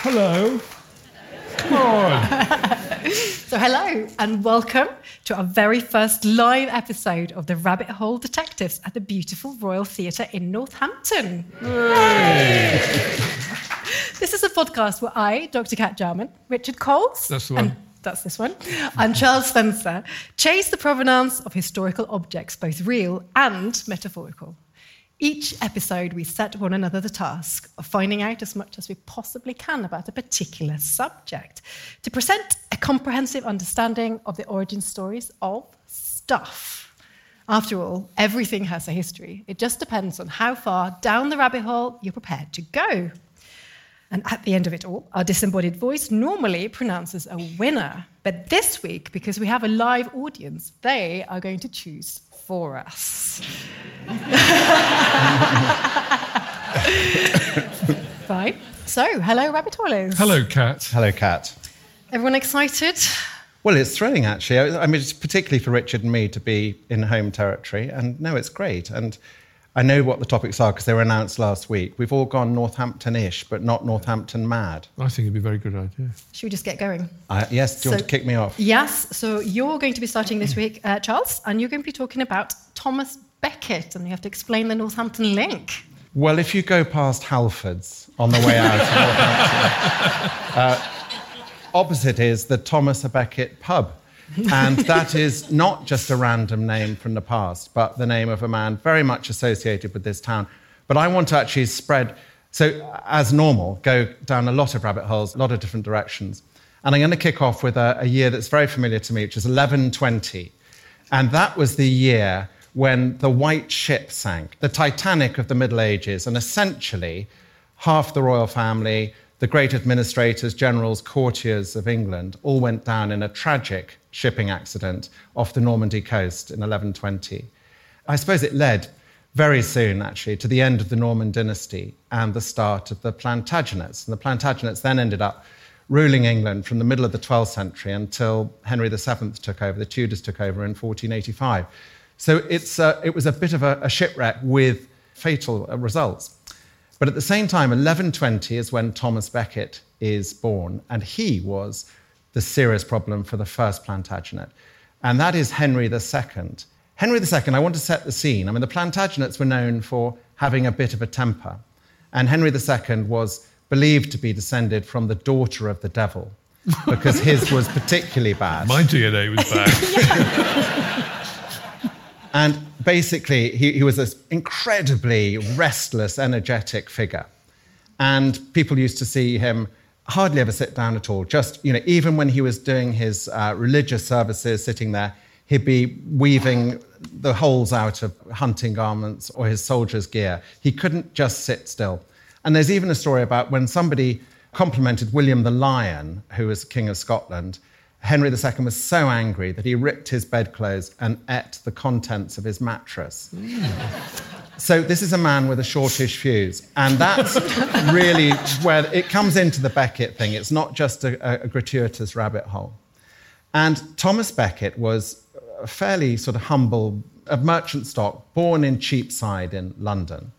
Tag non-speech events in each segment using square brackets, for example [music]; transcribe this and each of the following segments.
Hello. Come on. [laughs] So, hello and welcome to our very first live episode of the Rabbit Hole Detectives at the beautiful Royal Theatre in Northampton. [laughs] this is a podcast where I, Dr. Cat Jarman, Richard Coles, That's the one. and that's this one, and Charles Spencer chase the provenance of historical objects, both real and metaphorical. Each episode, we set one another the task of finding out as much as we possibly can about a particular subject to present a comprehensive understanding of the origin stories of stuff. After all, everything has a history. It just depends on how far down the rabbit hole you're prepared to go. And at the end of it all, our disembodied voice normally pronounces a winner. But this week, because we have a live audience, they are going to choose for us. [laughs] Fine. So, hello, rabbit hallers. Hello, Cat. Hello, Cat. Everyone excited? Well, it's thrilling, actually. I I mean, it's particularly for Richard and me to be in home territory. And no, it's great. And I know what the topics are because they were announced last week. We've all gone Northampton ish, but not Northampton mad. I think it'd be a very good idea. Should we just get going? Uh, yes, do you want to kick me off? Yes. So, you're going to be starting this week, uh, Charles, and you're going to be talking about Thomas Becket, and you have to explain the Northampton link. Well, if you go past Halfords on the way out of Northampton, [laughs] uh, opposite is the Thomas A. Becket pub. And that is not just a random name from the past, but the name of a man very much associated with this town. But I want to actually spread, so as normal, go down a lot of rabbit holes, a lot of different directions. And I'm going to kick off with a, a year that's very familiar to me, which is 1120. And that was the year when the White Ship sank, the Titanic of the Middle Ages. And essentially, half the royal family, the great administrators, generals, courtiers of England all went down in a tragic shipping accident off the Normandy coast in 1120. I suppose it led very soon, actually, to the end of the Norman dynasty and the start of the Plantagenets. And the Plantagenets then ended up ruling England from the middle of the 12th century until Henry VII took over, the Tudors took over in 1485. So it's, uh, it was a bit of a, a shipwreck with fatal uh, results. But at the same time, 1120 is when Thomas Becket is born, and he was the serious problem for the first Plantagenet, and that is Henry II. Henry II, I want to set the scene. I mean, the Plantagenets were known for having a bit of a temper, and Henry II was believed to be descended from the daughter of the devil because his was particularly bad. [laughs] My DNA was bad. [laughs] And basically, he, he was this incredibly restless, energetic figure. And people used to see him hardly ever sit down at all. Just, you know, even when he was doing his uh, religious services, sitting there, he'd be weaving the holes out of hunting garments or his soldier's gear. He couldn't just sit still. And there's even a story about when somebody complimented William the Lion, who was King of Scotland. Henry II was so angry that he ripped his bedclothes and ate the contents of his mattress. Mm. So this is a man with a shortish fuse, and that's really where it comes into the Becket thing. It's not just a, a gratuitous rabbit hole. And Thomas Becket was a fairly sort of humble, of merchant stock, born in Cheapside in London.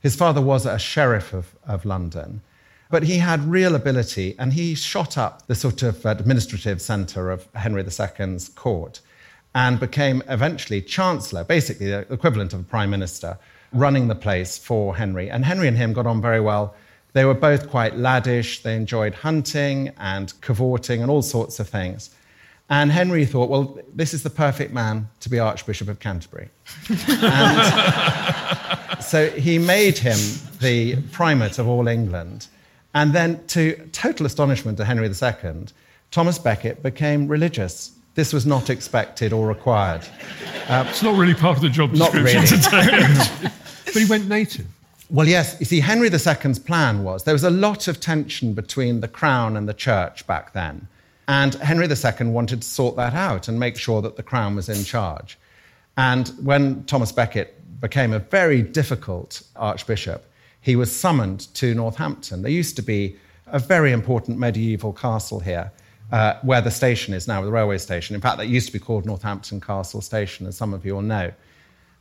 His father was a sheriff of, of London, But he had real ability and he shot up the sort of administrative centre of Henry II's court and became eventually chancellor, basically the equivalent of a prime minister, running the place for Henry. And Henry and him got on very well. They were both quite laddish. They enjoyed hunting and cavorting and all sorts of things. And Henry thought, well, this is the perfect man to be Archbishop of Canterbury. [laughs] so he made him the primate of all England. And then, to total astonishment of Henry II, Thomas Becket became religious. This was not expected or required. Uh, it's not really part of the job description not really. [laughs] but he went native. Well, yes. You see, Henry II's plan was there was a lot of tension between the crown and the church back then. And Henry II wanted to sort that out and make sure that the crown was in charge. And when Thomas Becket became a very difficult archbishop, he was summoned to Northampton. There used to be a very important medieval castle here, uh, where the station is now, the railway station. In fact, that used to be called Northampton Castle Station, as some of you will know.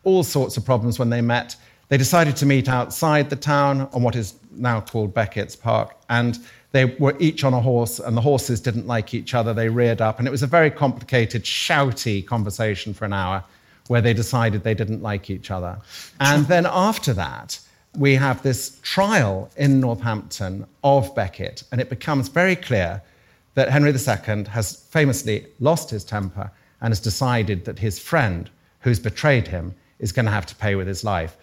All sorts of problems when they met. They decided to meet outside the town on what is now called Becket's Park. And they were each on a horse, and the horses didn't like each other. They reared up, and it was a very complicated, shouty conversation for an hour where they decided they didn't like each other. And then after that, we have this trial in Northampton of Becket, and it becomes very clear that Henry II has famously lost his temper and has decided that his friend, who's betrayed him, is going to have to pay with his life.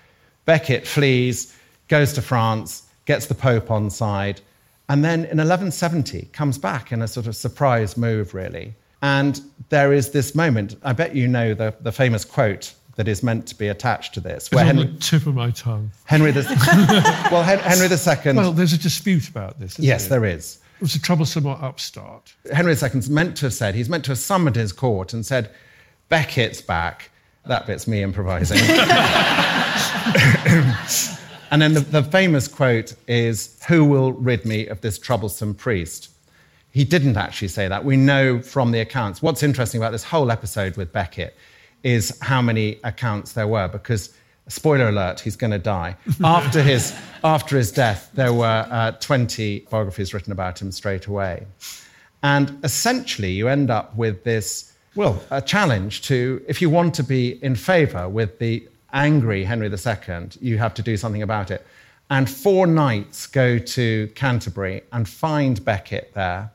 Becket flees, goes to France, gets the Pope on side, and then in 1170 comes back in a sort of surprise move, really. And there is this moment, I bet you know the, the famous quote that is meant to be attached to this. Where it's on the tip of my tongue. Henry the, [laughs] [laughs] well, Henry II. Well, there's a dispute about this. yes, there? there is. It was a troublesome upstart. Henry II's meant to have said, he's meant to have summoned his court and said, Becket's back. That bit's me improvising. [laughs] And then the, the, famous quote is, Who will rid me of this troublesome priest? He didn't actually say that. We know from the accounts. What's interesting about this whole episode with Becket is how many accounts there were, because, spoiler alert, he's going to die. [laughs] After his, after his death, there were uh, 20 biographies written about him straight away. And essentially, you end up with this well, a challenge to, if you want to be in favor with the angry Henry II, you have to do something about it. And four knights go to Canterbury and find Becket there.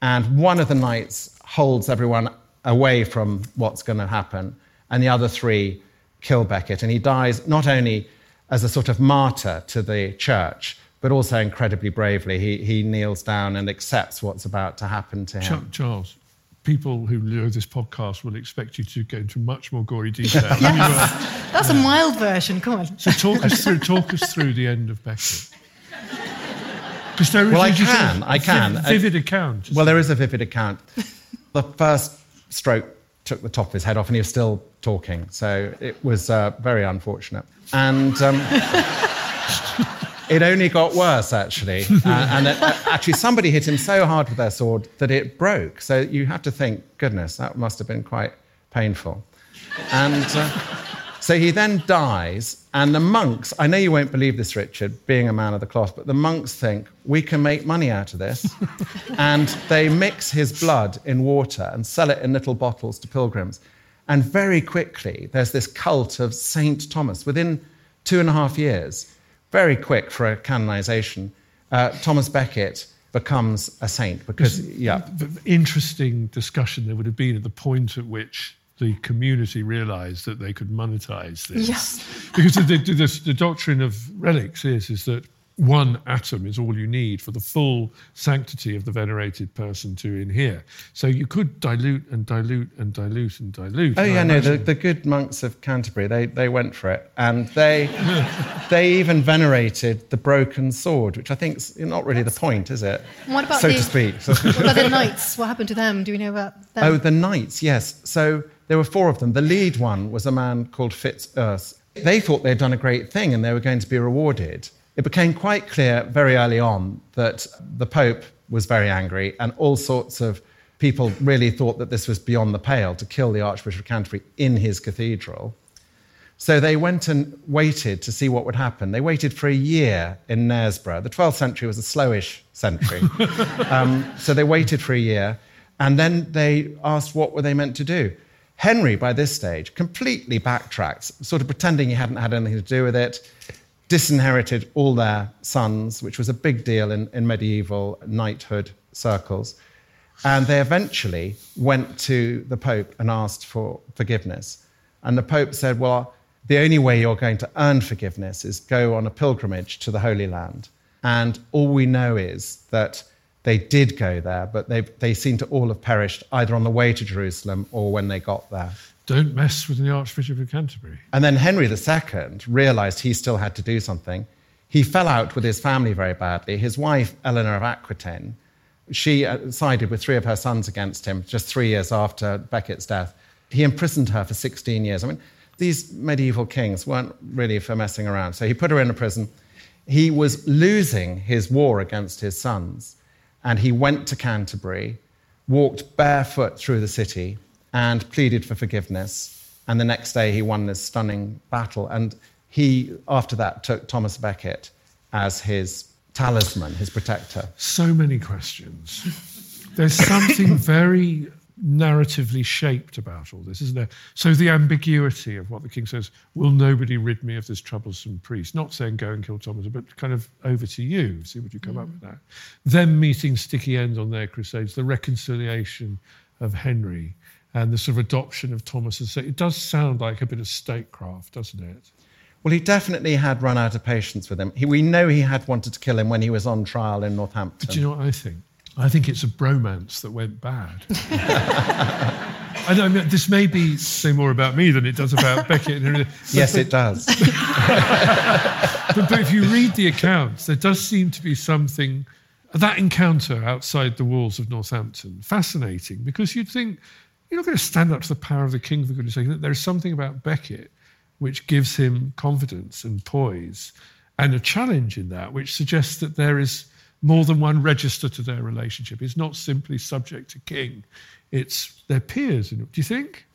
And one of the knights holds everyone away from what's going to happen, and the other three kill Becket. And he dies not only as a sort of martyr to the church, but also incredibly bravely. He, he kneels down and accepts what's about to happen to him. Charles, people who know this podcast will expect you to go into much more gory [laughs] detail. yes. Uh, That's a mild version. Come on. So talk us through talk us through the end of Becket. There well, I can. I can. Vivid account. Well, there is a vivid account. the first stroke took the top of his head off, and he was still talking. So it was uh, very unfortunate. And um, [laughs] it only got worse, actually. uh, and it, uh, actually, somebody hit him so hard with their sword that it broke. So you have to think, goodness, that must have been quite painful. And uh, so he then dies, and the monks, I know you won't believe this, Richard, being a man of the cloth, but the monks think we can make money out of this. [laughs] and they mix his blood in water and sell it in little bottles to pilgrims. And very quickly, there's this cult of St. Thomas. Within two and a half years, very quick for a canonization, uh, Thomas Becket becomes a saint because, yeah. Interesting discussion there would have been at the point at which the community realized that they could monetize this. Yes. [laughs] because the, the, the, doctrine of relics is, is that one atom is all you need for the full sanctity of the venerated person to inhere. So you could dilute and dilute and dilute and dilute. Oh, yeah, no, the, the, good monks of Canterbury, they, they went for it. And they, [laughs] they even venerated the broken sword, which I think is not really the point, is it? What about so the, to speak. [laughs] what about the knights? What happened to them? Do we know about them? Oh, the knights, yes. So there were four of them. The lead one was a man called Fitz Fitzurse. They thought they'd done a great thing and they were going to be rewarded it became quite clear very early on that the Pope was very angry, and all sorts of people really thought that this was beyond the pale to kill the Archbishop of Canterbury in his cathedral. So they went and waited to see what would happen. They waited for a year in Knaresborough. The 12th century was a slowish century. [laughs] um, so they waited for a year, and then they asked what were they meant to do. Henry, by this stage, completely backtracked, sort of pretending he hadn't had anything to do with it, disinherited all their sons, which was a big deal in, in medieval knighthood circles. And they eventually went to the Pope and asked for forgiveness. And the Pope said, Well, the only way you're going to earn forgiveness is go on a pilgrimage to the Holy Land. And all we know is that they did go there, but they, they seem to all have perished either on the way to Jerusalem or when they got there. Don't mess with the Archbishop of Canterbury. And then Henry II realized he still had to do something. He fell out with his family very badly. His wife, Eleanor of Aquitaine, she uh, sided with three of her sons against him just three years after Becket's death. He imprisoned her for 16 years. I mean, these medieval kings weren't really for messing around. So he put her in a prison. He was losing his war against his sons, and he went to Canterbury, walked barefoot through the city, and pleaded for forgiveness. And the next day, he won this stunning battle. And he, after that, took Thomas Becket as his talisman, his protector. So many questions. There's something very narratively shaped about all this, isn't there? So the ambiguity of what the king says, will nobody rid me of this troublesome priest? Not saying go and kill Thomas, but kind of over to you, see what you come mm. up with that. Them meeting sticky ends on their crusades, the reconciliation of Henry, and the sort of adoption of Thomas as it does sound like a bit of statecraft, doesn't it? Well, he definitely had run out of patience with him. He, we know he had wanted to kill him when he was on trial in Northampton. But do you know what I think? I think it's a bromance that went bad. [laughs] I know, I mean, this may be say more about me than it does about Becket. But, yes, it does. [laughs] but, but if you read the accounts, there does seem to be something that encounter outside the walls of Northampton fascinating because you'd think you're not going to stand up to the power of the king for goodness sake. There's something about Becket which gives him confidence and poise and a challenge in that, which suggests that there is more than one register to their relationship. It's not simply subject to king, it's their peers. Do you think?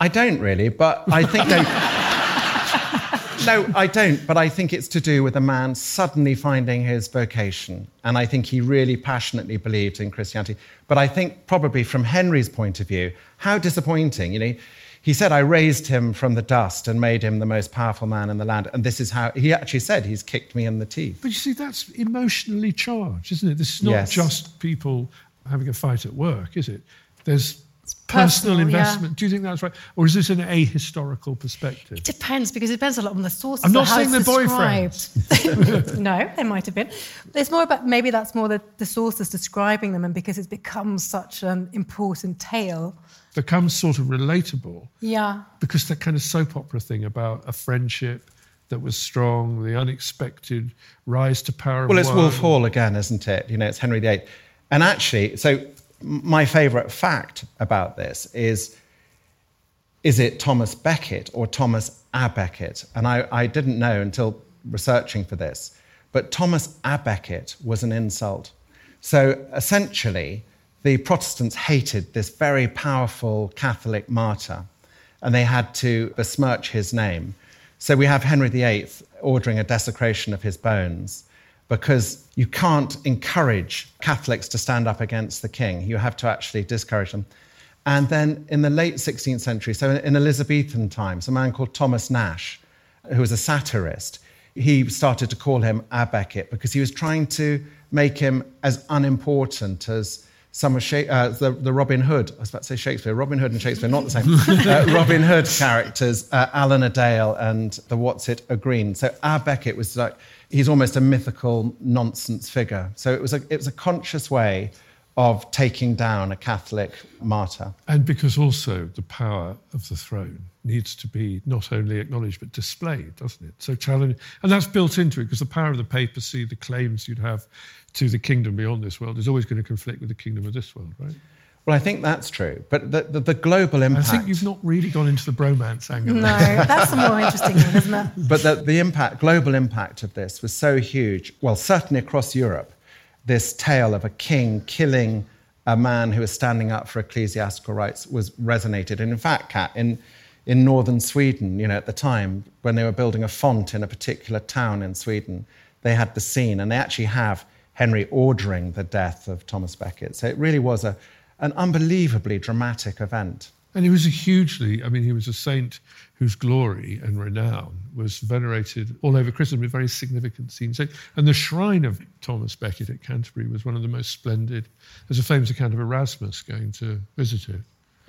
I don't really, but I think they [laughs] no, I don't, but I think it's to do with a man suddenly finding his vocation. And I think he really passionately believed in Christianity. But I think, probably from Henry's point of view, how disappointing. You know, he said, I raised him from the dust and made him the most powerful man in the land. And this is how he actually said he's kicked me in the teeth. But you see, that's emotionally charged, isn't it? This is not yes. just people having a fight at work, is it? There's personal, personal investment. Yeah. Do you think that's right? Or is this an ahistorical perspective? It depends because it depends a lot on the sources. I'm not saying they're boyfriends. [laughs] no, they might have been. It's more about maybe that's more the, the sources describing them and because it's become such an important tale. Becomes sort of relatable. Yeah. Because that kind of soap opera thing about a friendship that was strong, the unexpected rise to power. Well, it's Wolf Hall again, isn't it? You know, it's Henry VIII. And actually, so my favorite fact about this is is it Thomas Becket or Thomas A. Becket? And I, I didn't know until researching for this. But Thomas A. Becket was an insult. So essentially, the Protestants hated this very powerful Catholic martyr, and they had to besmirch his name. So we have Henry VIII ordering a desecration of his bones because you can't encourage Catholics to stand up against the king. You have to actually discourage them. And then in the late 16th century, so in Elizabethan times, a man called Thomas Nashe, who was a satirist, he started to call him A. Becket because he was trying to make him as unimportant as some of Sha- uh, the, the, Robin Hood, I was about to say Shakespeare, Robin Hood and Shakespeare, not the same. [laughs] uh, Robin Hood characters, uh, Alan a Dale and the What's It a Green. So our Becket was like, he's almost a mythical nonsense figure. So it was a, it was a conscious way of taking down a Catholic martyr. And because also the power of the throne needs to be not only acknowledged but displayed, doesn't it? So challenge, and that's built into it because the power of the papacy, the claims you'd have to the kingdom beyond this world, is always going to conflict with the kingdom of this world, right? Well, I think that's true, but the, the, the, global impact. I think you've not really gone into the bromance angle. No, that's the more interesting one, isn't it? [laughs] But the, the impact, global impact of this was so huge. Well, certainly across Europe, this tale of a king killing a man who was standing up for ecclesiastical rights was resonated. And in fact, Cat, in in northern Sweden, you know, at the time when they were building a font in a particular town in Sweden, they had the scene, and they actually have Henry ordering the death of Thomas Becket. So it really was a, an unbelievably dramatic event. And he was a hugely, I mean, he was a saint whose glory and renown was venerated all over Christendom, a very significant scene. So, and the shrine of Thomas Becket at Canterbury was one of the most splendid. There's a famous account of Erasmus going to visit it.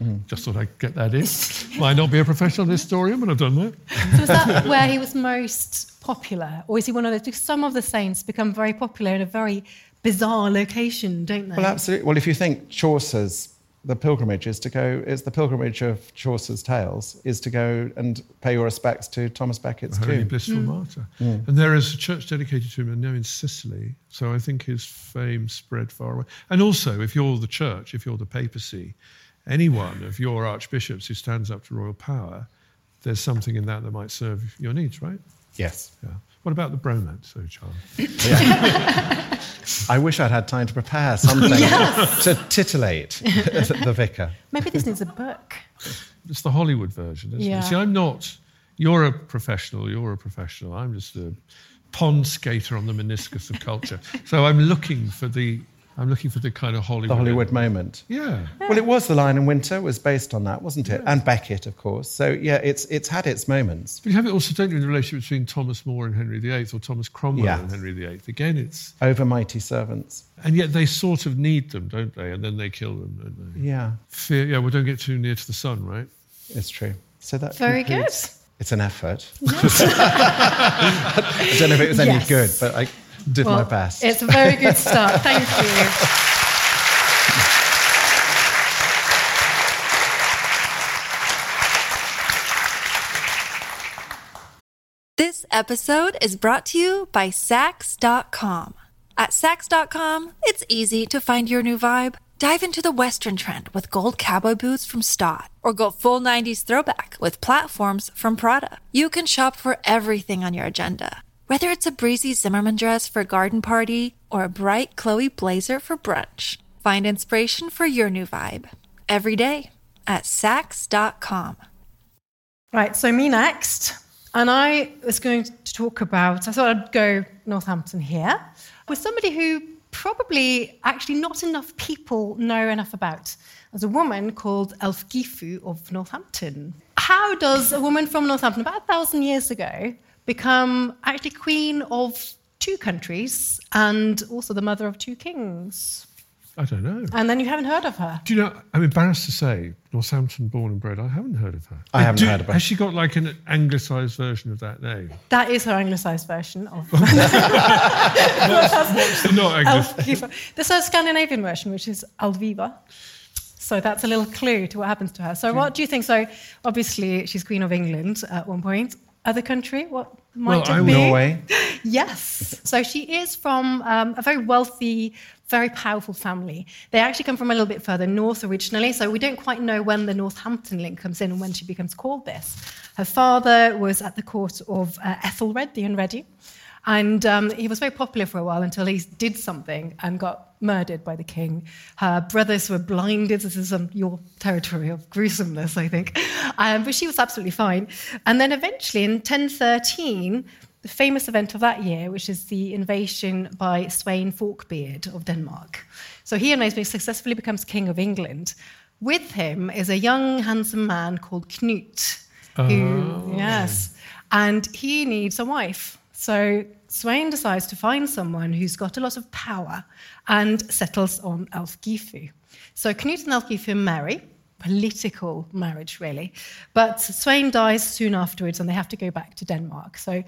Mm. Just thought I'd get that in. Might not be a professional [laughs] historian, but I've done that. So is that where he was most popular? Or is he one of those? Some of the saints become very popular in a very bizarre location, don't they? Well, absolutely. Well, if you think Chaucer's the pilgrimage is to go it's the pilgrimage of Chaucer's tales is to go and pay your respects to Thomas Becket's a tomb. blissful mm. martyr. Mm. And there is a church dedicated to him now in Sicily. So I think his fame spread far away. And also, if you're the church, if you're the papacy, any one of your archbishops who stands up to royal power, there's something in that that might serve your needs, right? Yes. Yeah. What about the bromance, though, Charles? Yeah. [laughs] I wish I'd had time to prepare something yes. to titillate the vicar. Maybe this needs a book. It's the Hollywood version, isn't yeah. it? See, I'm not. You're a professional. You're a professional. I'm just a pond skater on the meniscus of culture. So I'm looking for the I'm looking for the kind of Hollywood. The Hollywood moment. Yeah. Well, it was The Lion in Winter was based on that, wasn't it? Yeah. And Becket, of course. So yeah, it's it's had its moments. But you have it also, don't you, in the relationship between Thomas More and Henry VIII, or Thomas Cromwell yeah. and Henry VIII. Again, it's over mighty servants. And yet they sort of need them, don't they? And then they kill them, don't they? Yeah. Fear. Yeah. Well, don't get too near to the sun, right? It's true. So that very good. It's an effort. [laughs] I don't know if it was any yes. good, but I did well, my best. It's a very good start. [laughs] Thank you. This episode is brought to you by Saks.com. At Saks.com, it's easy to find your new vibe. Dive into the Western trend with gold cowboy boots from Staud, or go full 90s throwback with platforms from Prada. You can shop for everything on your agenda whether it's a breezy Zimmermann dress for a garden party or a bright Chloe blazer for brunch, find inspiration for your new vibe every day at Saks.com. Right, so me next. And I was going to talk about, I thought I'd go Northampton here with somebody who probably actually not enough people know enough about. As a woman called Ælfgifu of Northampton. How does a woman from Northampton, about a thousand years ago, become actually queen of two countries and also the mother of two kings. I don't know. And then you haven't heard of her. Do you know? I'm embarrassed to say, Northampton born and bred. I haven't heard of her. I haven't Do, heard of her. Has she got like an anglicised version of that name? That is her anglicised version of. what's, [laughs] [laughs] what's the not anglicised? There's a Scandinavian version, which is Alviva. So that's a little clue to what happens to her. So, what do you think? So, obviously, she's Queen of England at one point other country? What might well, it be? Norway. [laughs] yes. So she is from um, a very wealthy, very powerful family. They actually come from a little bit further north originally, so we don't quite know when the Northampton link comes in and when she becomes called this. Her father was at the court of uh, Ethelred, the Unready, and um, he was very popular for a while until he did something and got murdered by the king. Her brothers were blinded. This is um, your territory of gruesomeness, I think. Um, but she was absolutely fine. And then eventually in 1013, the famous event of that year, which is the invasion by Sweyn Forkbeard of Denmark. So he and amazingly successfully becomes king of England. With him is a young, handsome man called Knut, who, oh. yes, and he needs a wife. So Sweyn decides to find someone who's got a lot of power and settles on Ælfgifu. So Knut and Ælfgifu marry, political marriage, really. But Sweyn dies soon afterwards, and they have to go back to Denmark. So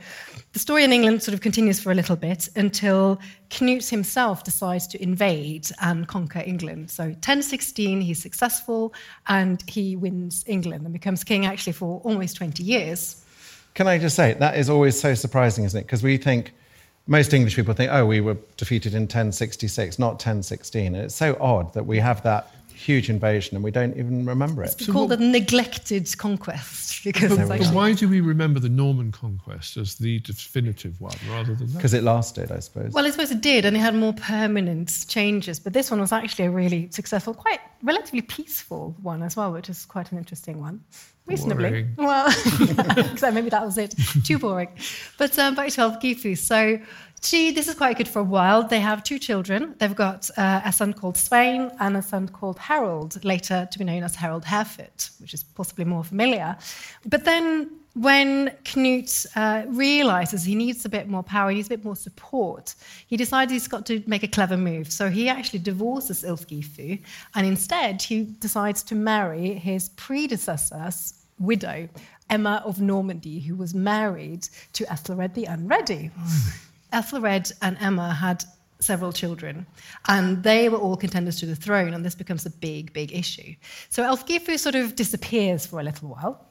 the story in England sort of continues for a little bit until Knut himself decides to invade and conquer England. So 1016, he's successful, and he wins England and becomes king actually for almost 20 years. Can I just say, that is always so surprising, isn't it? Because we think, most English people think, oh, we were defeated in 1066, not 1016. And it's so odd that we have that huge invasion and we don't even remember it. It's so called what, a neglected conquest. Because but, but why do we remember the Norman conquest as the definitive one rather than that? Because it lasted, I suppose. Well, I suppose it did, and it had more permanent changes. But this one was actually a really successful, quite relatively peaceful one as well, which is quite an interesting one. Reasonably. Boring. [laughs] Well, [laughs] so maybe that was it. [laughs] Too boring. But um, back to Ælfgifu. So she, this is quite good for a while. They have two children. They've got uh, a son called Sweyn and a son called Harold, later to be known as Harold Harefoot, which is possibly more familiar. But then when Knut uh, realizes he needs a bit more power, he needs a bit more support, he decides he's got to make a clever move. So he actually divorces Ælfgifu, and instead he decides to marry his predecessor's widow, Emma of Normandy, who was married to Ethelred the Unready. [laughs] Ethelred and Emma had several children, and they were all contenders to the throne, and this becomes a big, big issue. So Ælfgifu sort of disappears for a little while.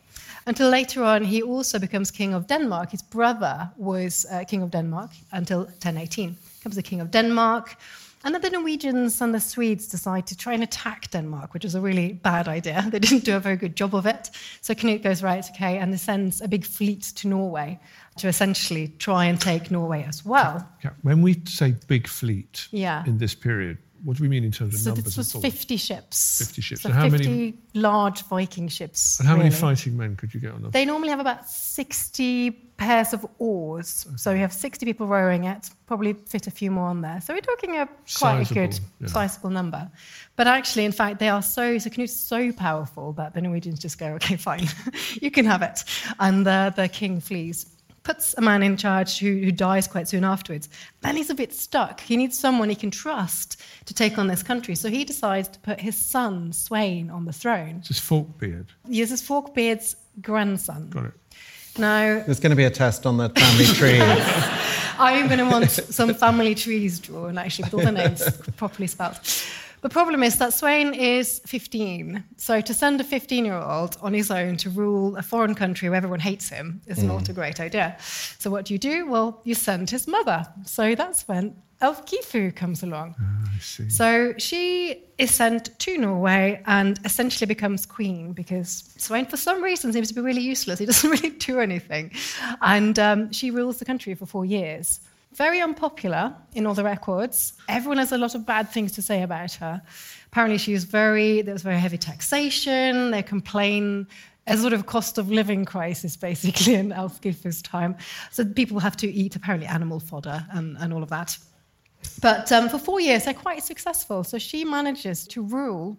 Until later on, he also becomes king of Denmark. His brother was uh, king of Denmark until 1018. Becomes the king of Denmark. And then the Norwegians and the Swedes decide to try and attack Denmark, which is a really bad idea. [laughs] They didn't do a very good job of it. So Knut goes, right, okay, and sends a big fleet to Norway to essentially try and take Norway as well. When we say big fleet Yeah. in this period, what do we mean in terms of So numbers? this was and 50 ships. 50 ships. So And how 50 many- large Viking ships. And how many fighting men could you get on them? They normally have about 60 pairs of oars. So you have 60 people rowing it, probably fit a few more on there. So we're talking a quite a good, Sizable, yeah. sizable number. But actually, in fact, they are so, so so powerful that the Norwegians just go, okay, fine, [laughs] you can have it. And the, the king flees. Puts a man in charge who, who dies quite soon afterwards. Then he's a bit stuck. He needs someone he can trust to take on this country. So he decides to put his son, Sweyn, on the throne. This is Forkbeard. He is his Forkbeard's grandson. Got it. Now, There's going to be a test on the family tree. I'm going to want some family trees drawn, actually, with all the names [laughs] properly spelled. The problem is that Sweyn is 15. So to send a 15 year old on his own to rule a foreign country where everyone hates him is not a great idea. So what do you do? Well, you send his mother. So that's when Ælfgifu comes along. I see. So she is sent to Norway and essentially becomes queen because Sweyn, for some reason, seems to be really useless. He doesn't [laughs] really do anything. And um, she rules the country for four years. Very unpopular in all the records. Everyone has a lot of bad things to say about her. Apparently, she was very, there was very heavy taxation. They complain a sort of cost of living crisis, basically, [laughs] in Ælfgifu's time. So people have to eat, apparently, animal fodder and, and all of that. But um, for four years, they're quite successful. So she manages to rule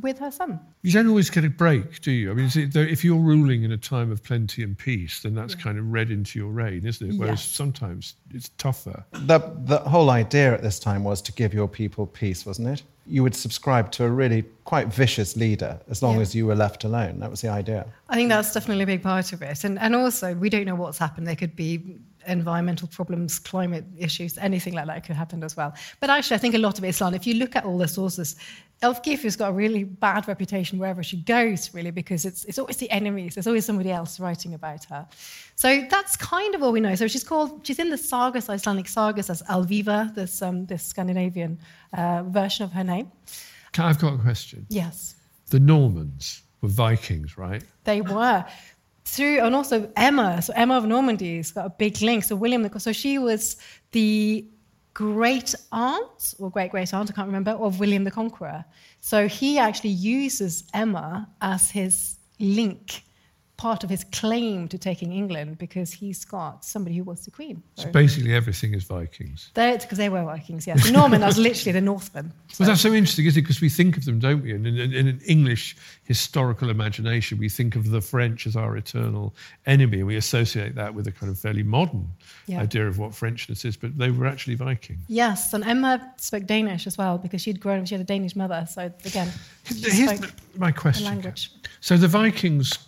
with her son. You don't always get a break, do you? I mean, is it, if you're ruling in a time of plenty and peace, then that's kind of read into your reign, isn't it? Whereas Yes. sometimes it's tougher. the, the whole idea at this time was to give your people peace, wasn't it? You would subscribe to a really quite vicious leader as long Yeah. as you were left alone. That was the idea. I think that's definitely a big part of it. And, and also, we don't know what's happened. There could be environmental problems, climate issues, anything like that could happen as well. But actually, I think a lot of Islam, if you look at all the sources, Ælfgifu's got a really bad reputation wherever she goes, really, because it's, it's always the enemies. There's always somebody else writing about her. So that's kind of all we know. So she's called, she's in the sagas, Icelandic sagas, as Alviva, this, um, this Scandinavian uh, version of her name. I've got a question. Yes. The Normans were Vikings, right? They were. Through, and also Emma, so Emma of Normandy's got a big link. So William, the, so she was the great aunt or great great aunt, I can't remember, of William the Conqueror. So he actually uses Emma as his link, part of his claim to taking England, because he's got somebody who was the queen. So basically everything is Vikings. because they were Vikings, yes. The Norman was literally the Northmen. Well, that's so interesting, isn't it? Because we think of them, don't we? And in, in, in an English historical imagination, we think of the French as our eternal enemy, and we associate that with a kind of fairly modern Yeah. idea of what Frenchness is. But they were actually Vikings. Yes, and Emma spoke Danish as well because she'd grown, up, she had a Danish mother. So again, she Here's spoke my question. the language. So the Vikings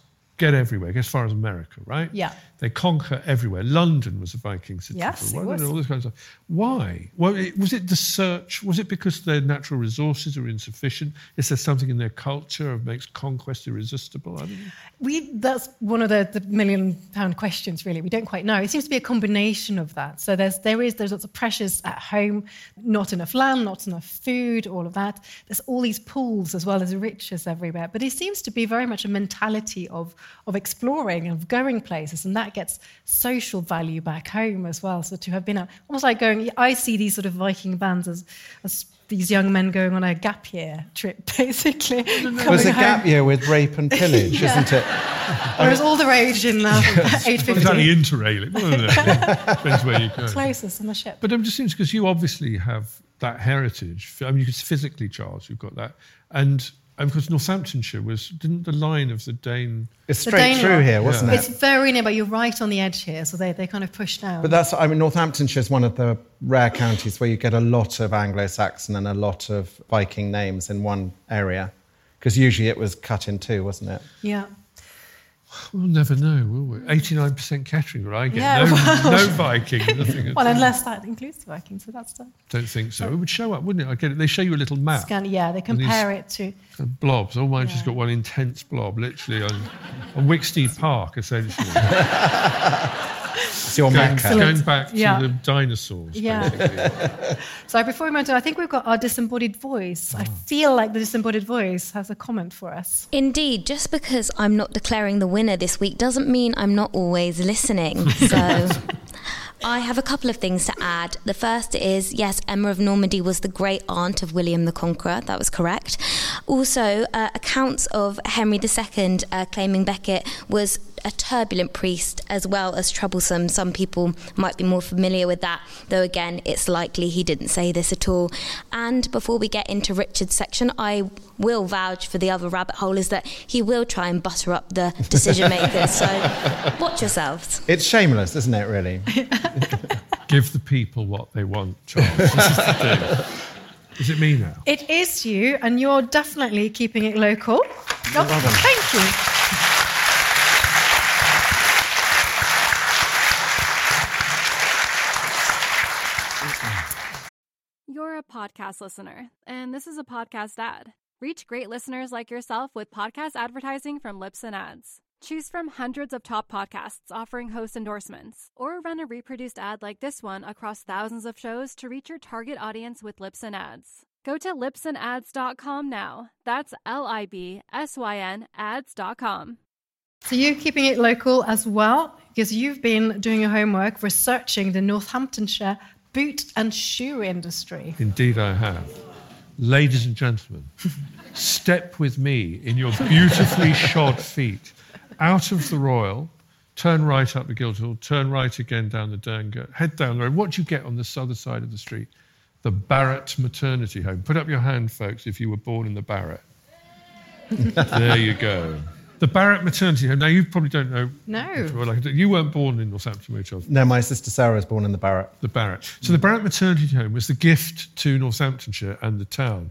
get everywhere, get as far as America, right? Yeah. They conquer everywhere. London was a Viking city. Yes, it was. All this kind of stuff. Why? Well, it, was it the search? Was it because their natural resources are insufficient? Is there something in their culture that makes conquest irresistible? I don't know. We, that's one of the, the million pound questions, really. We don't quite know. It seems to be a combination of that. So there's, there is, there's lots of pressures at home, not enough land, not enough food, all of that. There's all these pools as well as riches everywhere. But it seems to be very much a mentality of, of exploring, of going places. And that that gets social value back home as well. So to have been out, almost like going, I see these sort of Viking bands as, as these young men going on a gap year trip, [laughs] basically. It was a gap year with rape and pillage, yeah. isn't it? [laughs] Whereas all the rage in [laughs] uh, 850. It's only interrailing, wasn't it? Depends where you go. Closest on the ship. But I'm just interested because you obviously have that heritage. I mean, you could physically, Charles, you've got that. And and because Northamptonshire was didn't the line of the Dane it's straight through line. here, wasn't yeah. it? It's very near, but you're right on the edge here, so they, they kind of push down. But that's I mean Northamptonshire is one of the rare counties where you get a lot of Anglo-Saxon and a lot of Viking names in one area, because usually it was cut in two, wasn't it? Yeah. We'll never know, will we? 89% Kettering, right? I get yeah, no, [laughs] well, no Viking, nothing. well, unless that includes the Viking, so that's done. Don't think so. It would show up, wouldn't it? I get it. They show you a little map. Scan, yeah, they compare it to. Blobs. Oh, mine's yeah. just got one intense blob, literally, on, on Wicksteed Park, essentially. [laughs] It's your going, going back to yeah. the dinosaurs. Yeah. [laughs] so before we move on, I think we've got our disembodied voice. Oh. I feel like the disembodied voice has a comment for us. Indeed, just because I'm not declaring the winner this week doesn't mean I'm not always listening. [laughs] So. I have a couple of things to add. The first is yes, Emma of Normandy was the great aunt of William the Conqueror. That was correct. Also, uh, accounts of Henry II uh, claiming Becket was a turbulent priest as well as troublesome. Some people might be more familiar with that, though again, it's likely he didn't say this at all. And before we get into Richard's section, I will vouch for the other rabbit hole is that he will try and butter up the decision makers. so [laughs] watch yourselves. It's shameless, isn't it, really? [laughs] Give the people what they want, Charles. This is the thing. Is it me now? It is you, and you're definitely keeping it local. Well thank you. You're podcast listener, and this is a podcast ad. Reach great listeners like yourself with podcast advertising from Libsyn Ads. Choose from hundreds of top podcasts offering host endorsements, or run a reproduced ad like this one across thousands of shows to reach your target audience with Libsyn Ads. Go to libsynads.com now. That's L I B S Y N ads.com. So you're keeping it local as well because you've been doing your homework researching the Northamptonshire boot and shoe industry. Indeed, I have. Ladies and gentlemen, step with me in your beautifully shod feet out of the Royal, turn right up the Guildhall, turn right again down the Derngate, head down the road. What do you get on this other side of the street? The Barratt Maternity Home. Put up your hand, folks, if you were born in the Barratt. there you go. The Barratt Maternity Home. Now, you probably don't know. No. You weren't born in Northampton, were you, No, my sister Sarah was born in the Barratt. The Barratt. So the Barratt Maternity Home was the gift to Northamptonshire and the town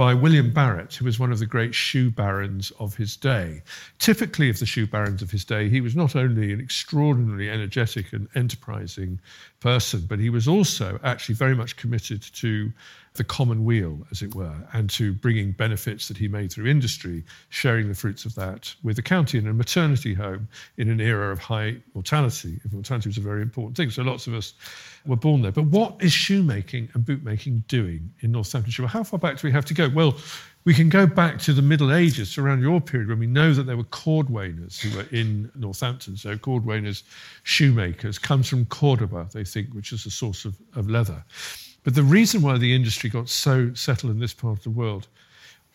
by William Barratt, who was one of the great shoe barons of his day. Typically, of the shoe barons of his day, he was not only an extraordinarily energetic and enterprising person, but he was also actually very much committed to the common weal, as it were, and to bringing benefits that he made through industry, sharing the fruits of that with the county in a maternity home in an era of high mortality. If Mortality was a very important thing, so lots of us were born there. But what is shoemaking and bootmaking doing in Northamptonshire? How far back do we have to go? Well, we can go back to the Middle Ages, to around your period, when we know that there were cordwainers who were in Northampton. So cordwainers, shoemakers, comes from Cordoba, they think, which is a source of, of leather. But the reason why the industry got so settled in this part of the world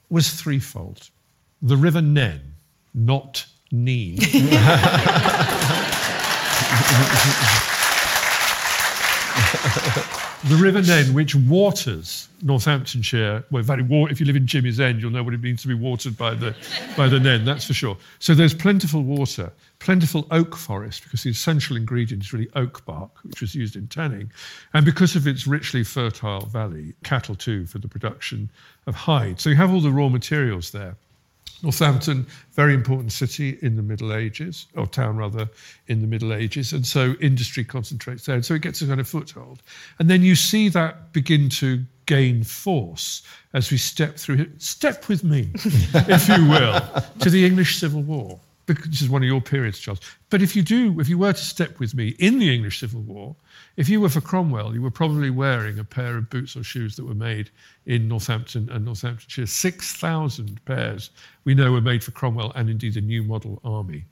was threefold. The River Nen, not Neen. [laughs] the River Nen, which waters Northamptonshire. Well, in fact, if you live in Jimmy's End, you'll know what it means to be watered by the, by the Nen, that's for sure. So there's plentiful water, plentiful oak forest, because the essential ingredient is really oak bark, which was used in tanning. And because of its richly fertile valley, cattle too, for the production of hide. So you have all the raw materials there. Northampton, very important city in the Middle Ages, or town rather, in the Middle Ages. And so industry concentrates there. And so it gets a kind of foothold. And then you see that begin to gain force as we step through, step with me, [laughs] if you will, to the English Civil War. This is one of your periods, Charles. But if you do, if you were to step with me in the English Civil War, if you were for Cromwell, you were probably wearing a pair of boots or shoes that were made in Northampton and Northamptonshire. 6,000 pairs we know were made for Cromwell and indeed a new model army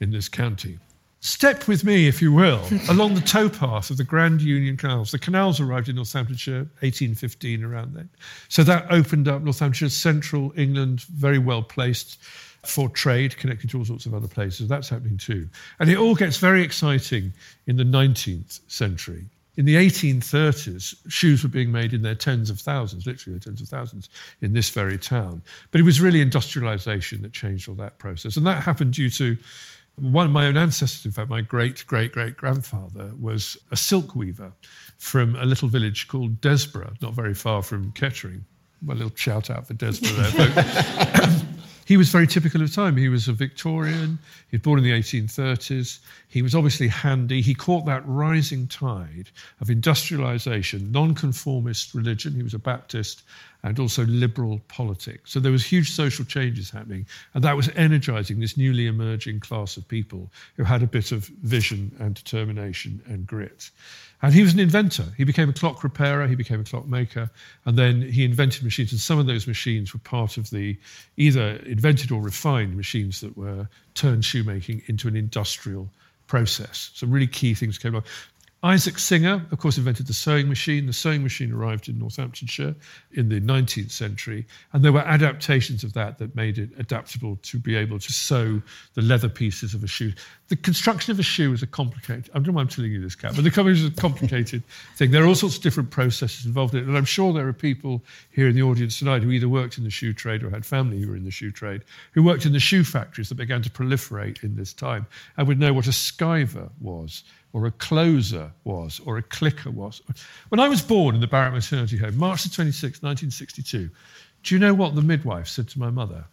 in this county. Step with me, if you will, [laughs] along the towpath of the Grand Union Canals. The canals arrived in Northamptonshire 1815, around then. So that opened up Northamptonshire, central England, very well placed for trade, connected to all sorts of other places. That's happening too. And it all gets very exciting in the 19th century. In the 1830s, shoes were being made in their tens of thousands, literally their tens of thousands, in this very town. But it was really industrialization that changed all that process. And that happened due to one of my own ancestors, in fact, my great great great grandfather was a silk weaver from a little village called Desborough, not very far from Kettering. Well, A little shout out for Desborough there. [laughs] he was very typical of the time. He was a Victorian. He was born in the 1830s. He was obviously handy. He caught that rising tide of industrialization, nonconformist religion. He was a Baptist and also liberal politics. So there was huge social changes happening, and that was energizing this newly emerging class of people who had a bit of vision and determination and grit. And he was an inventor. He became a clock repairer, he became a clockmaker, and then he invented machines. And some of those machines were part of the either invented or refined machines that were turned shoemaking into an industrial process. Some really key things came along. Isaac Singer, of course, invented the sewing machine. The sewing machine arrived in Northamptonshire in the 19th century, and there were adaptations of that that made it adaptable to be able to sew the leather pieces of a shoe. The construction of a shoe is a complicated, I don't know why I'm telling you this, Cat, but the construction is a complicated [laughs] thing. There are all sorts of different processes involved in it, and I'm sure there are people here in the audience tonight who either worked in the shoe trade or had family who were in the shoe trade, who worked in the shoe factories that began to proliferate in this time and would know what a skiver was or a closer was, or a clicker was. When I was born in the Barratt Maternity Home, March the 26th, 1962, do you know what the midwife said to my mother?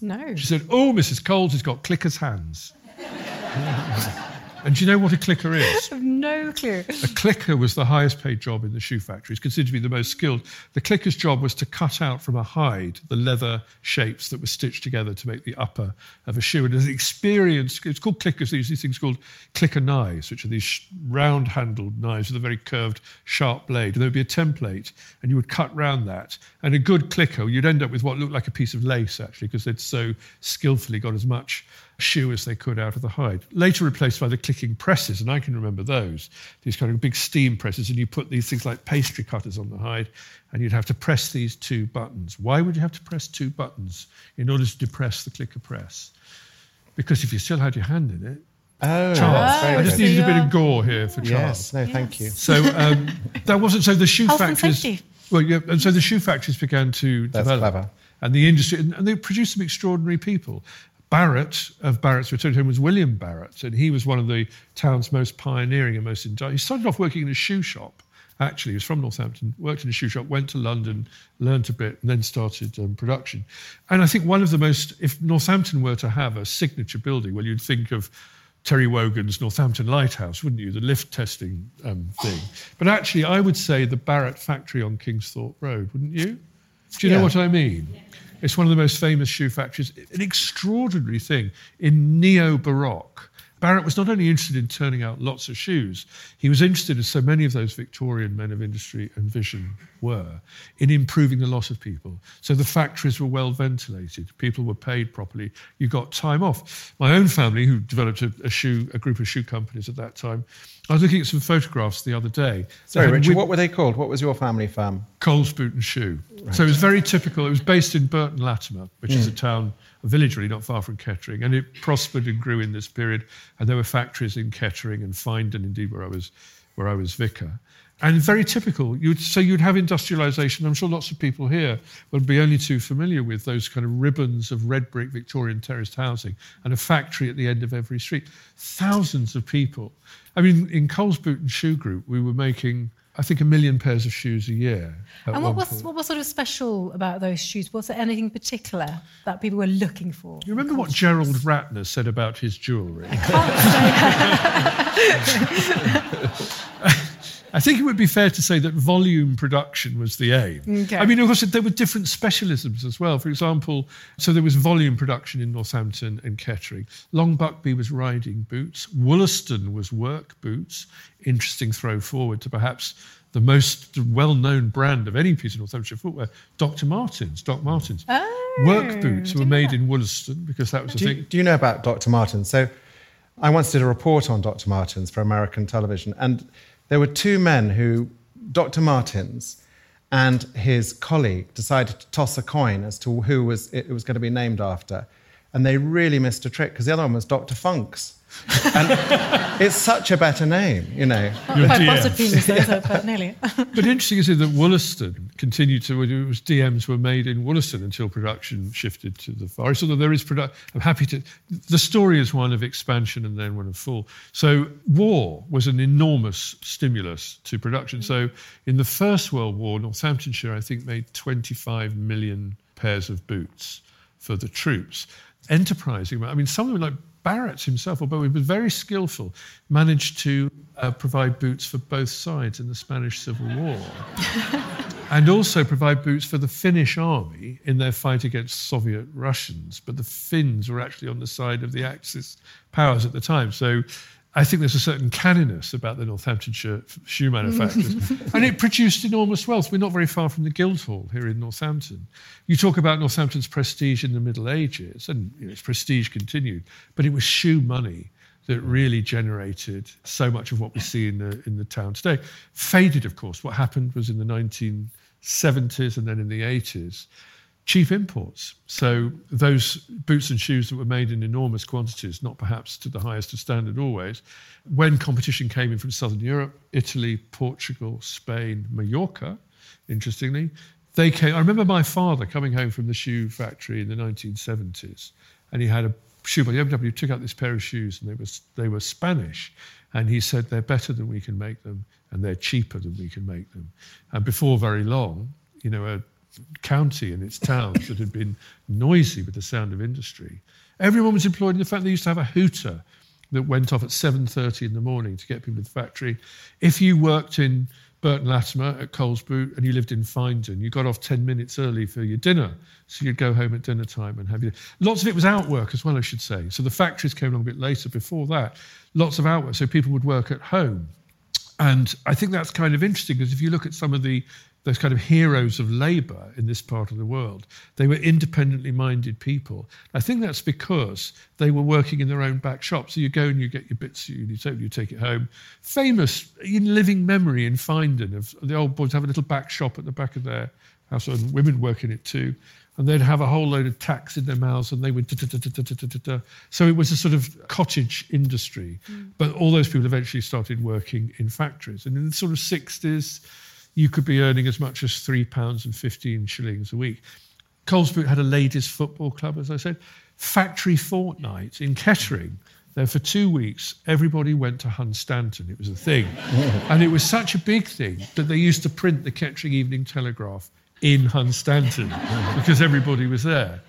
No. She said, Oh, Mrs. Coles has got clicker's hands. [laughs] And do you know what a clicker is? [laughs] I have no clue. A clicker was the highest paid job in the shoe factory. It's considered to be the most skilled. The clicker's job was to cut out from a hide the leather shapes that were stitched together to make the upper of a shoe. And as experienced, it's called clickers. These these things called clicker knives, which are these round handled knives with a very curved, sharp blade. And there would be a template, and you would cut round that. And a good clicker, you'd end up with what looked like a piece of lace, actually, because they'd so skillfully got as much shoe as they could out of the hide. Later replaced by the clicking presses, and I can remember those, these kind of big steam presses, and you put these things like pastry cutters on the hide, and you'd have to press these two buttons. Why would you have to press two buttons in order to depress the clicker press? Because if you still had your hand in it, Oh, Charles, very I just good. needed a bit of gore here for Charles. Yes, no, thank you. So um, [laughs] that wasn't so. The shoe Health factories. safety. Well, yeah, and so the shoe factories began to That's develop, clever. and the industry, and, and they produced some extraordinary people. Barratt of Barratt's Return Home was William Barratt, and he was one of the town's most pioneering and most. He started off working in a shoe shop. Actually, he was from Northampton, worked in a shoe shop, went to London, learnt a bit, and then started um, production. And I think one of the most, if Northampton were to have a signature building, well, you'd think of Terry Wogan's Northampton Lighthouse, wouldn't you? The lift testing um, thing. But actually, I would say the Barratt factory on Kingsthorpe Road, wouldn't you? Do you know what I mean? It's one of the most famous shoe factories. An extraordinary thing in neo Baroque. Barratt was not only interested in turning out lots of shoes, he was interested, as so many of those Victorian men of industry and vision were, in improving the lot of people. So the factories were well ventilated, people were paid properly, you got time off. My own family, who developed a, a shoe, a group of shoe companies at that time, I was looking at some photographs the other day. Sorry, Richard, what were they called? What was your family firm? Coles Boot and Shoe. So it was very typical. It was based in Burton Latimer, which is hmm. a town, a village really not far from Kettering, and it prospered and grew in this period. And there were factories in Kettering and Finedon, indeed, where I was, where I was vicar. And very typical. You'd, so you'd have industrialisation. I'm sure lots of people here would be only too familiar with those kind of ribbons of red brick Victorian terraced housing and a factory at the end of every street. Thousands of people. I mean, in Coles Boot and Shoe Group, we were making, I think, a million pairs of shoes a year. And what was, what was sort of special about those shoes? Was there anything particular that people were looking for? You remember what Gerald Ratner said about his jewellery? I [laughs] [laughs] think it would be fair to say that volume production was the aim. Okay. I mean, of course, there were different specialisms as well. For example, so there was volume production in Northampton and Kettering. Long Buckby was riding boots. Wollaston was work boots. Interesting throw forward to perhaps the most well-known brand of any piece of Northamptonshire footwear, Dr. Martens. Doc Martens. Oh, work boots were made know in Wollaston because that was the you, thing. do you know about Dr. Martens? So I once did a report on Dr. Martens for American television, and there were two men who, Dr. Martens and his colleague, decided to toss a coin as to who was, it was going to be named after. And they really missed a trick because the other one was Dr. Funks. And it's such a better name, you know. Quite dear. possibly, so, but nearly. [laughs] But interesting is it that Wollaston continued to, it was DMs were made in Wollaston until production shifted to the Far East. Although there is production, I'm happy to, the story is one of expansion and then one of fall. So war was an enormous stimulus to production. So in the First World War, Northamptonshire, I think, made 25 million pairs of boots for the troops. Enterprising, I mean, someone like Barratt himself, although he was very skillful, managed to uh, provide boots for both sides in the Spanish Civil War. [laughs] and also provide boots for the Finnish army in their fight against Soviet Russians. But the Finns were actually on the side of the Axis powers at the time. So I think there's a certain canniness about the Northamptonshire shoe manufacturers. Mm. and it produced enormous wealth. We're not very far from the Guildhall here in Northampton. You talk about Northampton's prestige in the Middle Ages, and you know, its prestige continued, but it was shoe money that really generated so much of what we see in the, in the town today. Faded, of course. What happened was in the 1970s and then in the 80s, cheap imports. So those boots and shoes that were made in enormous quantities, not perhaps to the highest of standard always, when competition came in from Southern Europe, Italy, Portugal, Spain, Mallorca, interestingly, they came. I remember my father coming home from the shoe factory in the 1970s, and he had a shoe by the BMW took out this pair of shoes, and they were they were Spanish, and he said they're better than we can make them, and they're cheaper than we can make them. And before very long, you know, a county and its towns that had been noisy with the sound of industry, everyone was employed in the fact they used to have a hooter that went off at 7.30 in the morning to get people to the factory. If you worked in Burton Latimer at Coles Boot and you lived in Finedon, you got off 10 minutes early for your dinner. So you'd go home at dinner time and have your. Lots of it was outwork as well, I should say. So the factories came along a bit later. Before that, lots of outwork. So people would work at home. And I think that's kind of interesting because if you look at some of the those kind of heroes of labour in this part of the world. They were independently minded people. I think that's because they were working in their own back shop. So you go and you get your bits, you, you take it home. Famous in living memory in Finedon of the old boys have a little back shop at the back of their house, and women work in it too. And they'd have a whole load of tacks in their mouths, and they would. So it was a sort of cottage industry. Mm. But all those people eventually started working in factories. And in the sort of 60s, you could be earning as much as three pounds and 15 shillings a week. Colesboot had a ladies' football club, as I said. Factory fortnight in Kettering. There for two weeks, everybody went to Hunstanton. It was a thing. [laughs] and it was such a big thing that they used to print the Kettering Evening Telegraph in Hunstanton [laughs] because everybody was there.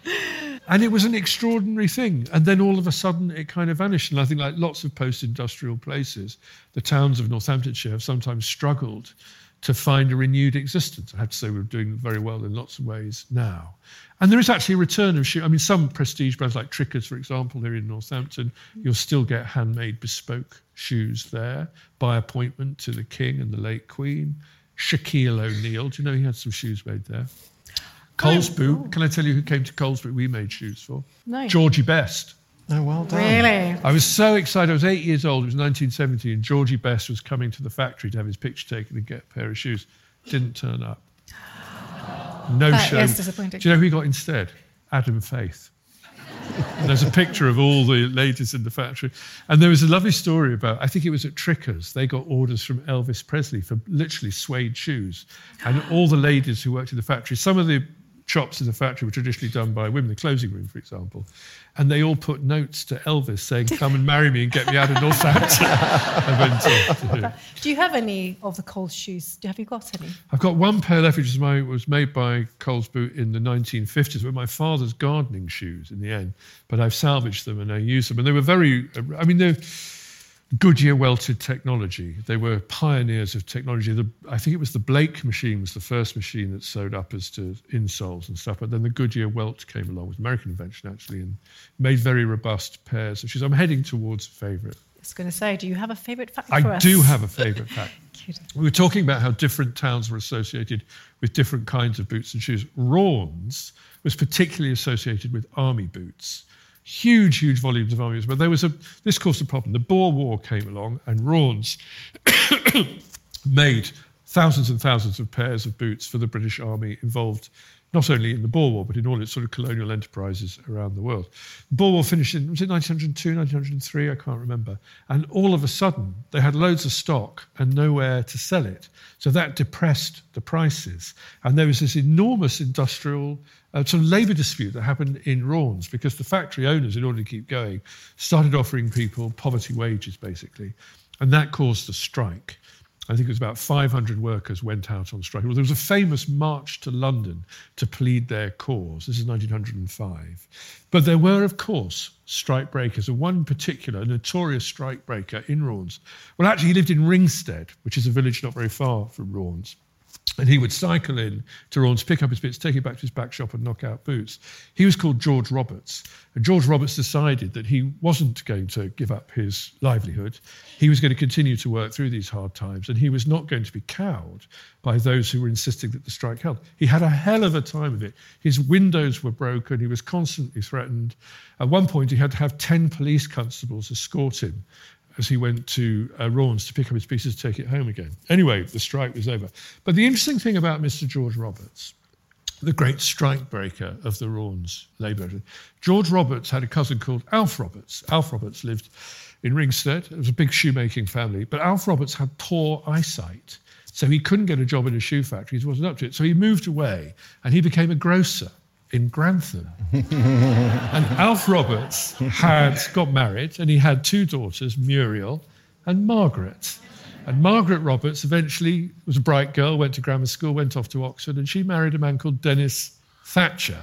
And it was an extraordinary thing. And then all of a sudden it kind of vanished. And I think, like lots of post industrial places, the towns of Northamptonshire have sometimes struggled to find a renewed existence. I have to say we're doing very well in lots of ways now. And there is actually a return of shoe. I mean, some prestige brands like Tricker's, for example, here in Northampton, you'll still get handmade bespoke shoes there by appointment to the King and the late Queen. Shaquille O'Neal, do you know he had some shoes made there? Coles Boot, can I tell you who came to Coles Boot we made shoes for? No. Georgie Best. Oh, well done. Really? I was so excited. I was eight years old. It was 1970, and Georgie Best was coming to the factory to have his picture taken and get a pair of shoes. Didn't turn up. No That show. is disappointing. Do you know who he got instead? Adam Faith. There's a picture of all the ladies in the factory. And there was a lovely story about, I think it was at Tricker's, they got orders from Elvis Presley for literally suede shoes. And all the ladies who worked in the factory, some of the chops in the factory were traditionally done by women, the closing room, for example. And they all put notes to Elvis saying, Come and marry me and get me out of Northampton. [laughs] I to- to him. Do you have any of the Coles shoes? Have you got any? I've got one pair left, which my, was made by Coles Boot in the 1950s, with my father's gardening shoes in the end. But I've salvaged them and I use them. And they were very, I mean, they're Goodyear welted technology. They were pioneers of technology. The, I think it was the Blake machine was the first machine that sewed uppers to insoles and stuff. But then the Goodyear welt came along, was American invention actually, and made very robust pairs of shoes. I'm heading towards a favourite. I was going to say, do you have a favourite fact for I do have a favourite fact. [laughs] We were talking about how different towns were associated with different kinds of boots and shoes. Raunds was particularly associated with army boots. Huge, huge volumes of armies. But there was a this caused a problem. The Boer War came along, and Raunds [coughs] made thousands and thousands of pairs of boots for the British Army involved not only in the Boer War, but in all its sort of colonial enterprises around the world. The Boer War finished in, was it 1902, 1903? I can't remember. And all of a sudden, they had loads of stock and nowhere to sell it. So that depressed the prices. And there was this enormous industrial uh, sort of labour dispute that happened in Raunds because the factory owners, in order to keep going, started offering people poverty wages, basically. And that caused a strike. I think it was about 500 workers went out on strike. Well, there was a famous march to London to plead their cause. This is 1905. But there were, of course, strike breakers, and one particular notorious strike breaker in Raunds. Well, actually, he lived in Ringstead, which is a village not very far from Raunds. And he would cycle in to Raunds, pick up his bits, take it back to his back shop, and knock out boots. He was called George Roberts. And George Roberts decided that he wasn't going to give up his livelihood. He was going to continue to work through these hard times, and he was not going to be cowed by those who were insisting that the strike held. He had a hell of a time of it. His windows were broken, he was constantly threatened. At one point, he had to have 10 police constables escort him as he went to uh, Raunds to pick up his pieces to take it home again. Anyway, the strike was over. But the interesting thing about Mr. George Roberts, the great strike breaker of the Raunds Labour, George Roberts had a cousin called Alf Roberts. Alf Roberts lived in Ringstead. It was a big shoemaking family, but Alf Roberts had poor eyesight. So he couldn't get a job in a shoe factory. He wasn't up to it. So he moved away and he became a grocer in Grantham. [laughs] and Alf Roberts had got married and he had two daughters, Muriel and Margaret. And Margaret Roberts eventually was a bright girl, went to grammar school, went off to Oxford, and she married a man called Dennis Thatcher.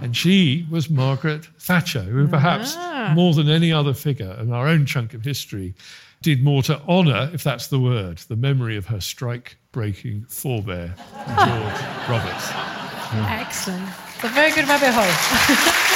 And she was Margaret Thatcher, who perhaps ah. more than any other figure in our own chunk of history did more to honour, if that's the word, the memory of her strike breaking forebear, George Roberts. Excellent. A very good rabbit hole. [laughs]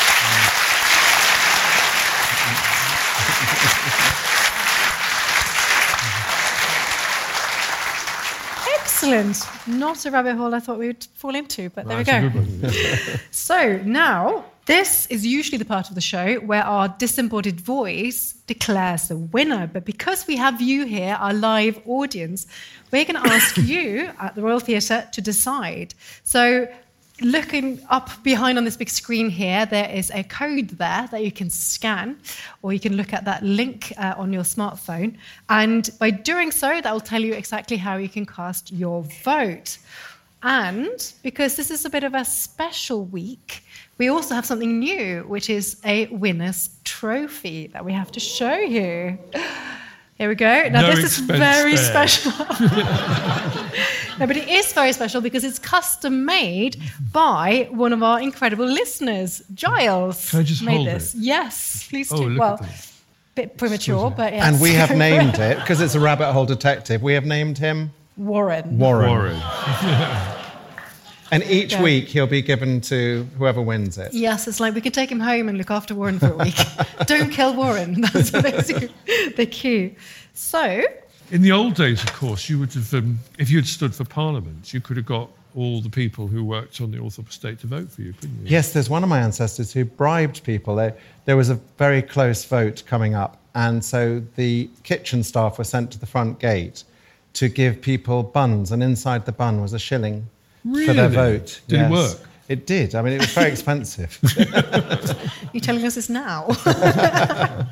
Excellent. Not a rabbit hole I thought we would fall into, but there we That's a go. [laughs] [laughs] So now, this is usually the part of the show where our disembodied voice declares the winner. But because we have you here, our live audience, we're going to ask you at the Royal Theatre to decide. So, looking up behind on this big screen here, there is a code there that you can scan, or you can look at that link uh, on your smartphone. And by doing so, that will tell you exactly how you can cast your vote. And because this is a bit of a special week, we also have something new, which is a winner's trophy that we have to show you. Here we go. Now, No this is very spared. special. [laughs] [laughs] no, but it is very special because it's custom made by one of our incredible listeners, Giles. Can I just made hold this. it? Yes, please Oh, do. look well, at that. bit premature, but yes. And we have [laughs] named it, because it's a rabbit hole detective, we have named him Warren. Warren. Warren. And each Okay. week he'll be given to whoever wins it. Yes, it's like we could take him home and look after Warren for a week. [laughs] Don't kill Warren. [laughs] That's what they do. The cue. So, In the old days, of course, you would have, um, if you had stood for Parliament, you could have got all the people who worked on the Althorp estate to vote for you, couldn't you? Yes, there's one of my ancestors who bribed people. There, there was a very close vote coming up, and so the kitchen staff were sent to the front gate to give people buns, and inside the bun was a shilling for their vote. Did it work? It did. I mean, it was very expensive. [laughs] you're telling us this now. [laughs]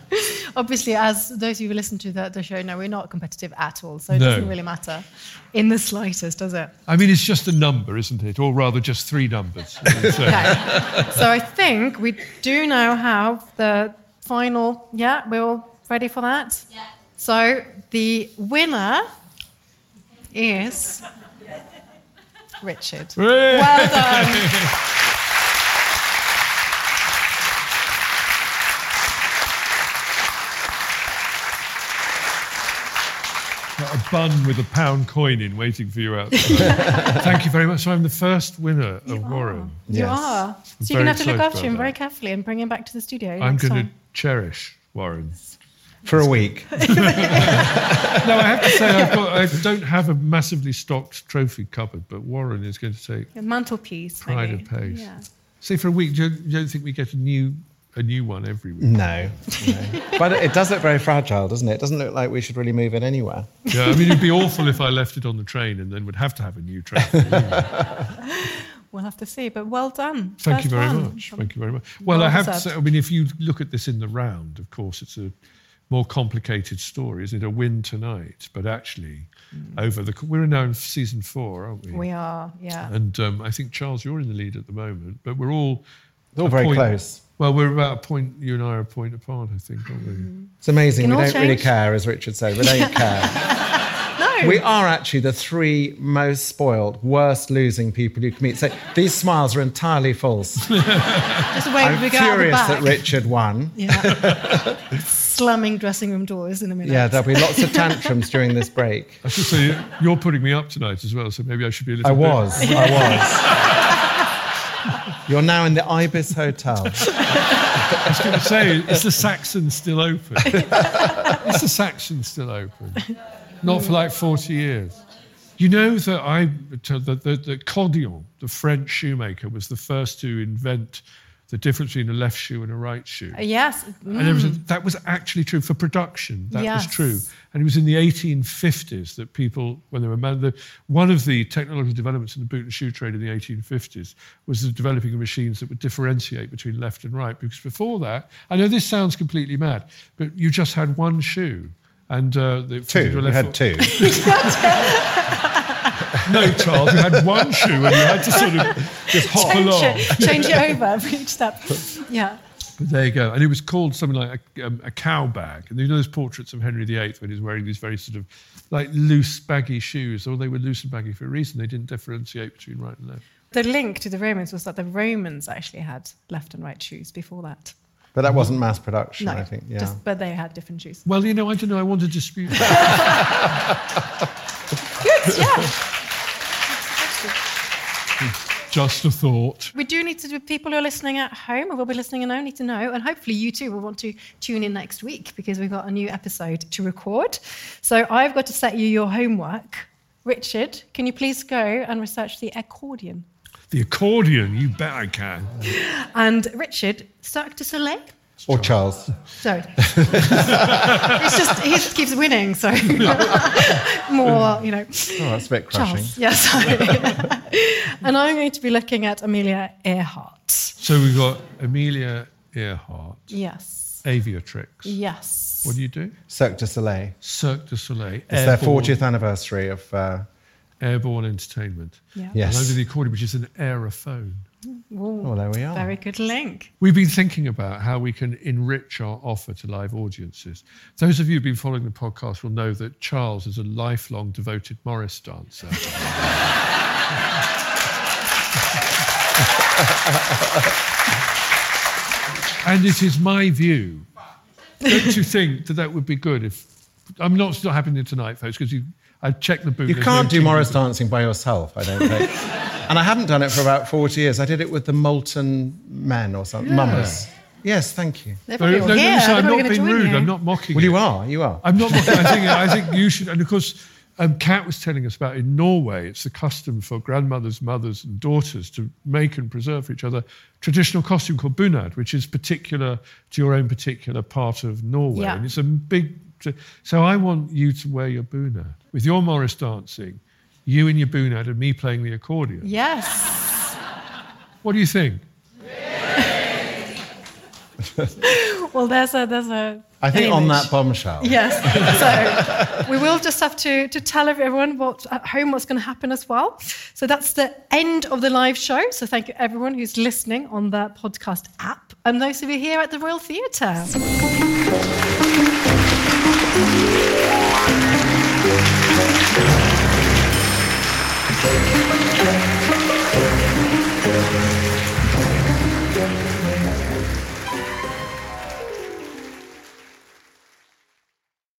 Obviously, as those of you who listen to the, the show know, we're not competitive at all. So it No. doesn't really matter in the slightest, does it? I mean, it's just a number, isn't it? Or rather, just three numbers. So- [laughs] Okay. so I think we do now have the final. Yeah, we're all ready for that? Yeah. So the winner is Richard. [laughs] Hooray! Well done. A bun with a pound coin in waiting for you outside. [laughs] Thank you very much. So I'm the first winner of Warren. You Yes. are. So you're going to have to look after him about very carefully and bring him back to the studio. I'm going to cherish Warren. For a week. [laughs] No, I have to say, I've got, I don't have a massively stocked trophy cupboard, but Warren is going to take A mantelpiece. pride maybe. of pace. Yeah. Say for a week, do you, you don't think we get a new a new one every week. No, no. but it does look very fragile, doesn't it? It doesn't look like we should really move it anywhere. Yeah, I mean, it'd be awful if I left it on the train and then would have to have a new train. [laughs] We'll have to see, but well done. Thank you very one. much. Thank you very much. Well, Well I have to say, I mean, if you look at this in the round, of course, it's a more complicated story. Is it a win tonight? But actually, over the we're now in season four, aren't we? We are, yeah. And um, I think Charles, you're in the lead at the moment, but we're all All very point- close. Well, we're about a point. You and I are a point apart, I think, aren't we? It's amazing. We don't really care, as Richard said. We don't [laughs] care. no, We are actually the three most spoiled, worst losing people you can meet. So these smiles are entirely false. [laughs] just wait I'm we go out the furious back. that Richard won. Yeah. [laughs] Slamming dressing room doors in a minute. Yeah, there'll be lots of tantrums during this break. I should say you're putting me up tonight as well, so maybe I should be a little. I bit- was. I [laughs] was. You're now in the Ibis Hotel. [laughs] I was going to say, is the Saxon still open? [laughs] is the Saxon still open? Not for like 40 years. You know that I, that the, the Codion, the French shoemaker, was the first to invent the difference between a left shoe and a right shoe. Uh, Yes. And there was a, that was actually true for production. That was true. And it was in the 1850s that people, when they were man, the, one of the technological developments in the boot and shoe trade in the 1850s was the developing of machines that would differentiate between left and right. Because before that, I know this sounds completely mad, but you just had one shoe. And uh, the, Two. your We left had two. [laughs] [laughs] [laughs] No, Charles, you had one shoe and you had to sort of just hop change along. it, change it over for each step. Yeah. But there you go. And it was called something like a, um, a cow bag. And you know those portraits of Henry VIII when he's wearing these very sort of like loose, baggy shoes. Or they were loose and baggy for a reason. They didn't differentiate between right and left. The link to the Romans was that the Romans actually had left and right shoes before that. But that wasn't mass production, No, I think. Yeah. just, but they had different shoes. Well, you know, I don't know. I want to dispute that. [laughs] [laughs] Good, yeah. Just a thought. We do need to do people who are listening at home or will be listening at home need to know, and hopefully you too will want to tune in next week because we've got a new episode to record. So I've got to set you your homework. Richard, can you please go and research the accordion? The accordion, you bet I can. And Richard, Cirque du Soleil. Or Charles. So [laughs] it's just he just keeps winning. So [laughs] more, you know. Oh, that's a bit crushing. Charles, yes. sorry. [laughs] and I'm going to be looking at Amelia Earhart. So we've got Amelia Earhart, Yes. Aviatrix. Yes. What do you do? Cirque du Soleil. Cirque du Soleil. It's their 40th anniversary of. Uh, Airborne Entertainment. Yeah. Yes. And over the accordion, which is an aerophone. Oh, there we are. Very good link. We've been thinking about how we can enrich our offer to live audiences. Those of you who've been following the podcast will know that Charles is a lifelong devoted Morris dancer. [laughs] and it is my view. Don't you think that that would be good if. I'm not, it's not happening tonight, folks, because I've checked the boot. You can't no do Morris dancing by yourself, I don't think. [laughs] and I haven't done it for about 40 years. I did it with the Moulton Men or something. Yeah. Mummers. Yes, thank you. They're No, probably no, all no, here. so I'm not gonna being rude. you. I'm not mocking Well, it. you are. You are. I'm not mocking. I think I think you should. And of course, um, Cat was telling us about in Norway, it's the custom for grandmothers, mothers, and daughters to make and preserve for each other traditional costume called bunad, which is particular to your own particular part of Norway, Yeah. and it's a big. So I want you to wear your bunad with your Morris dancing, you in your bunad, and me playing the accordion. Yes. What do you think? [laughs] Well, there's a there's a. I think an on that bombshell. Yes. [laughs] So we will just have to, to tell everyone what at home what's going to happen as well. So that's the end of the live show. So thank you everyone who's listening on the podcast app and those of you here at the Royal Theatre.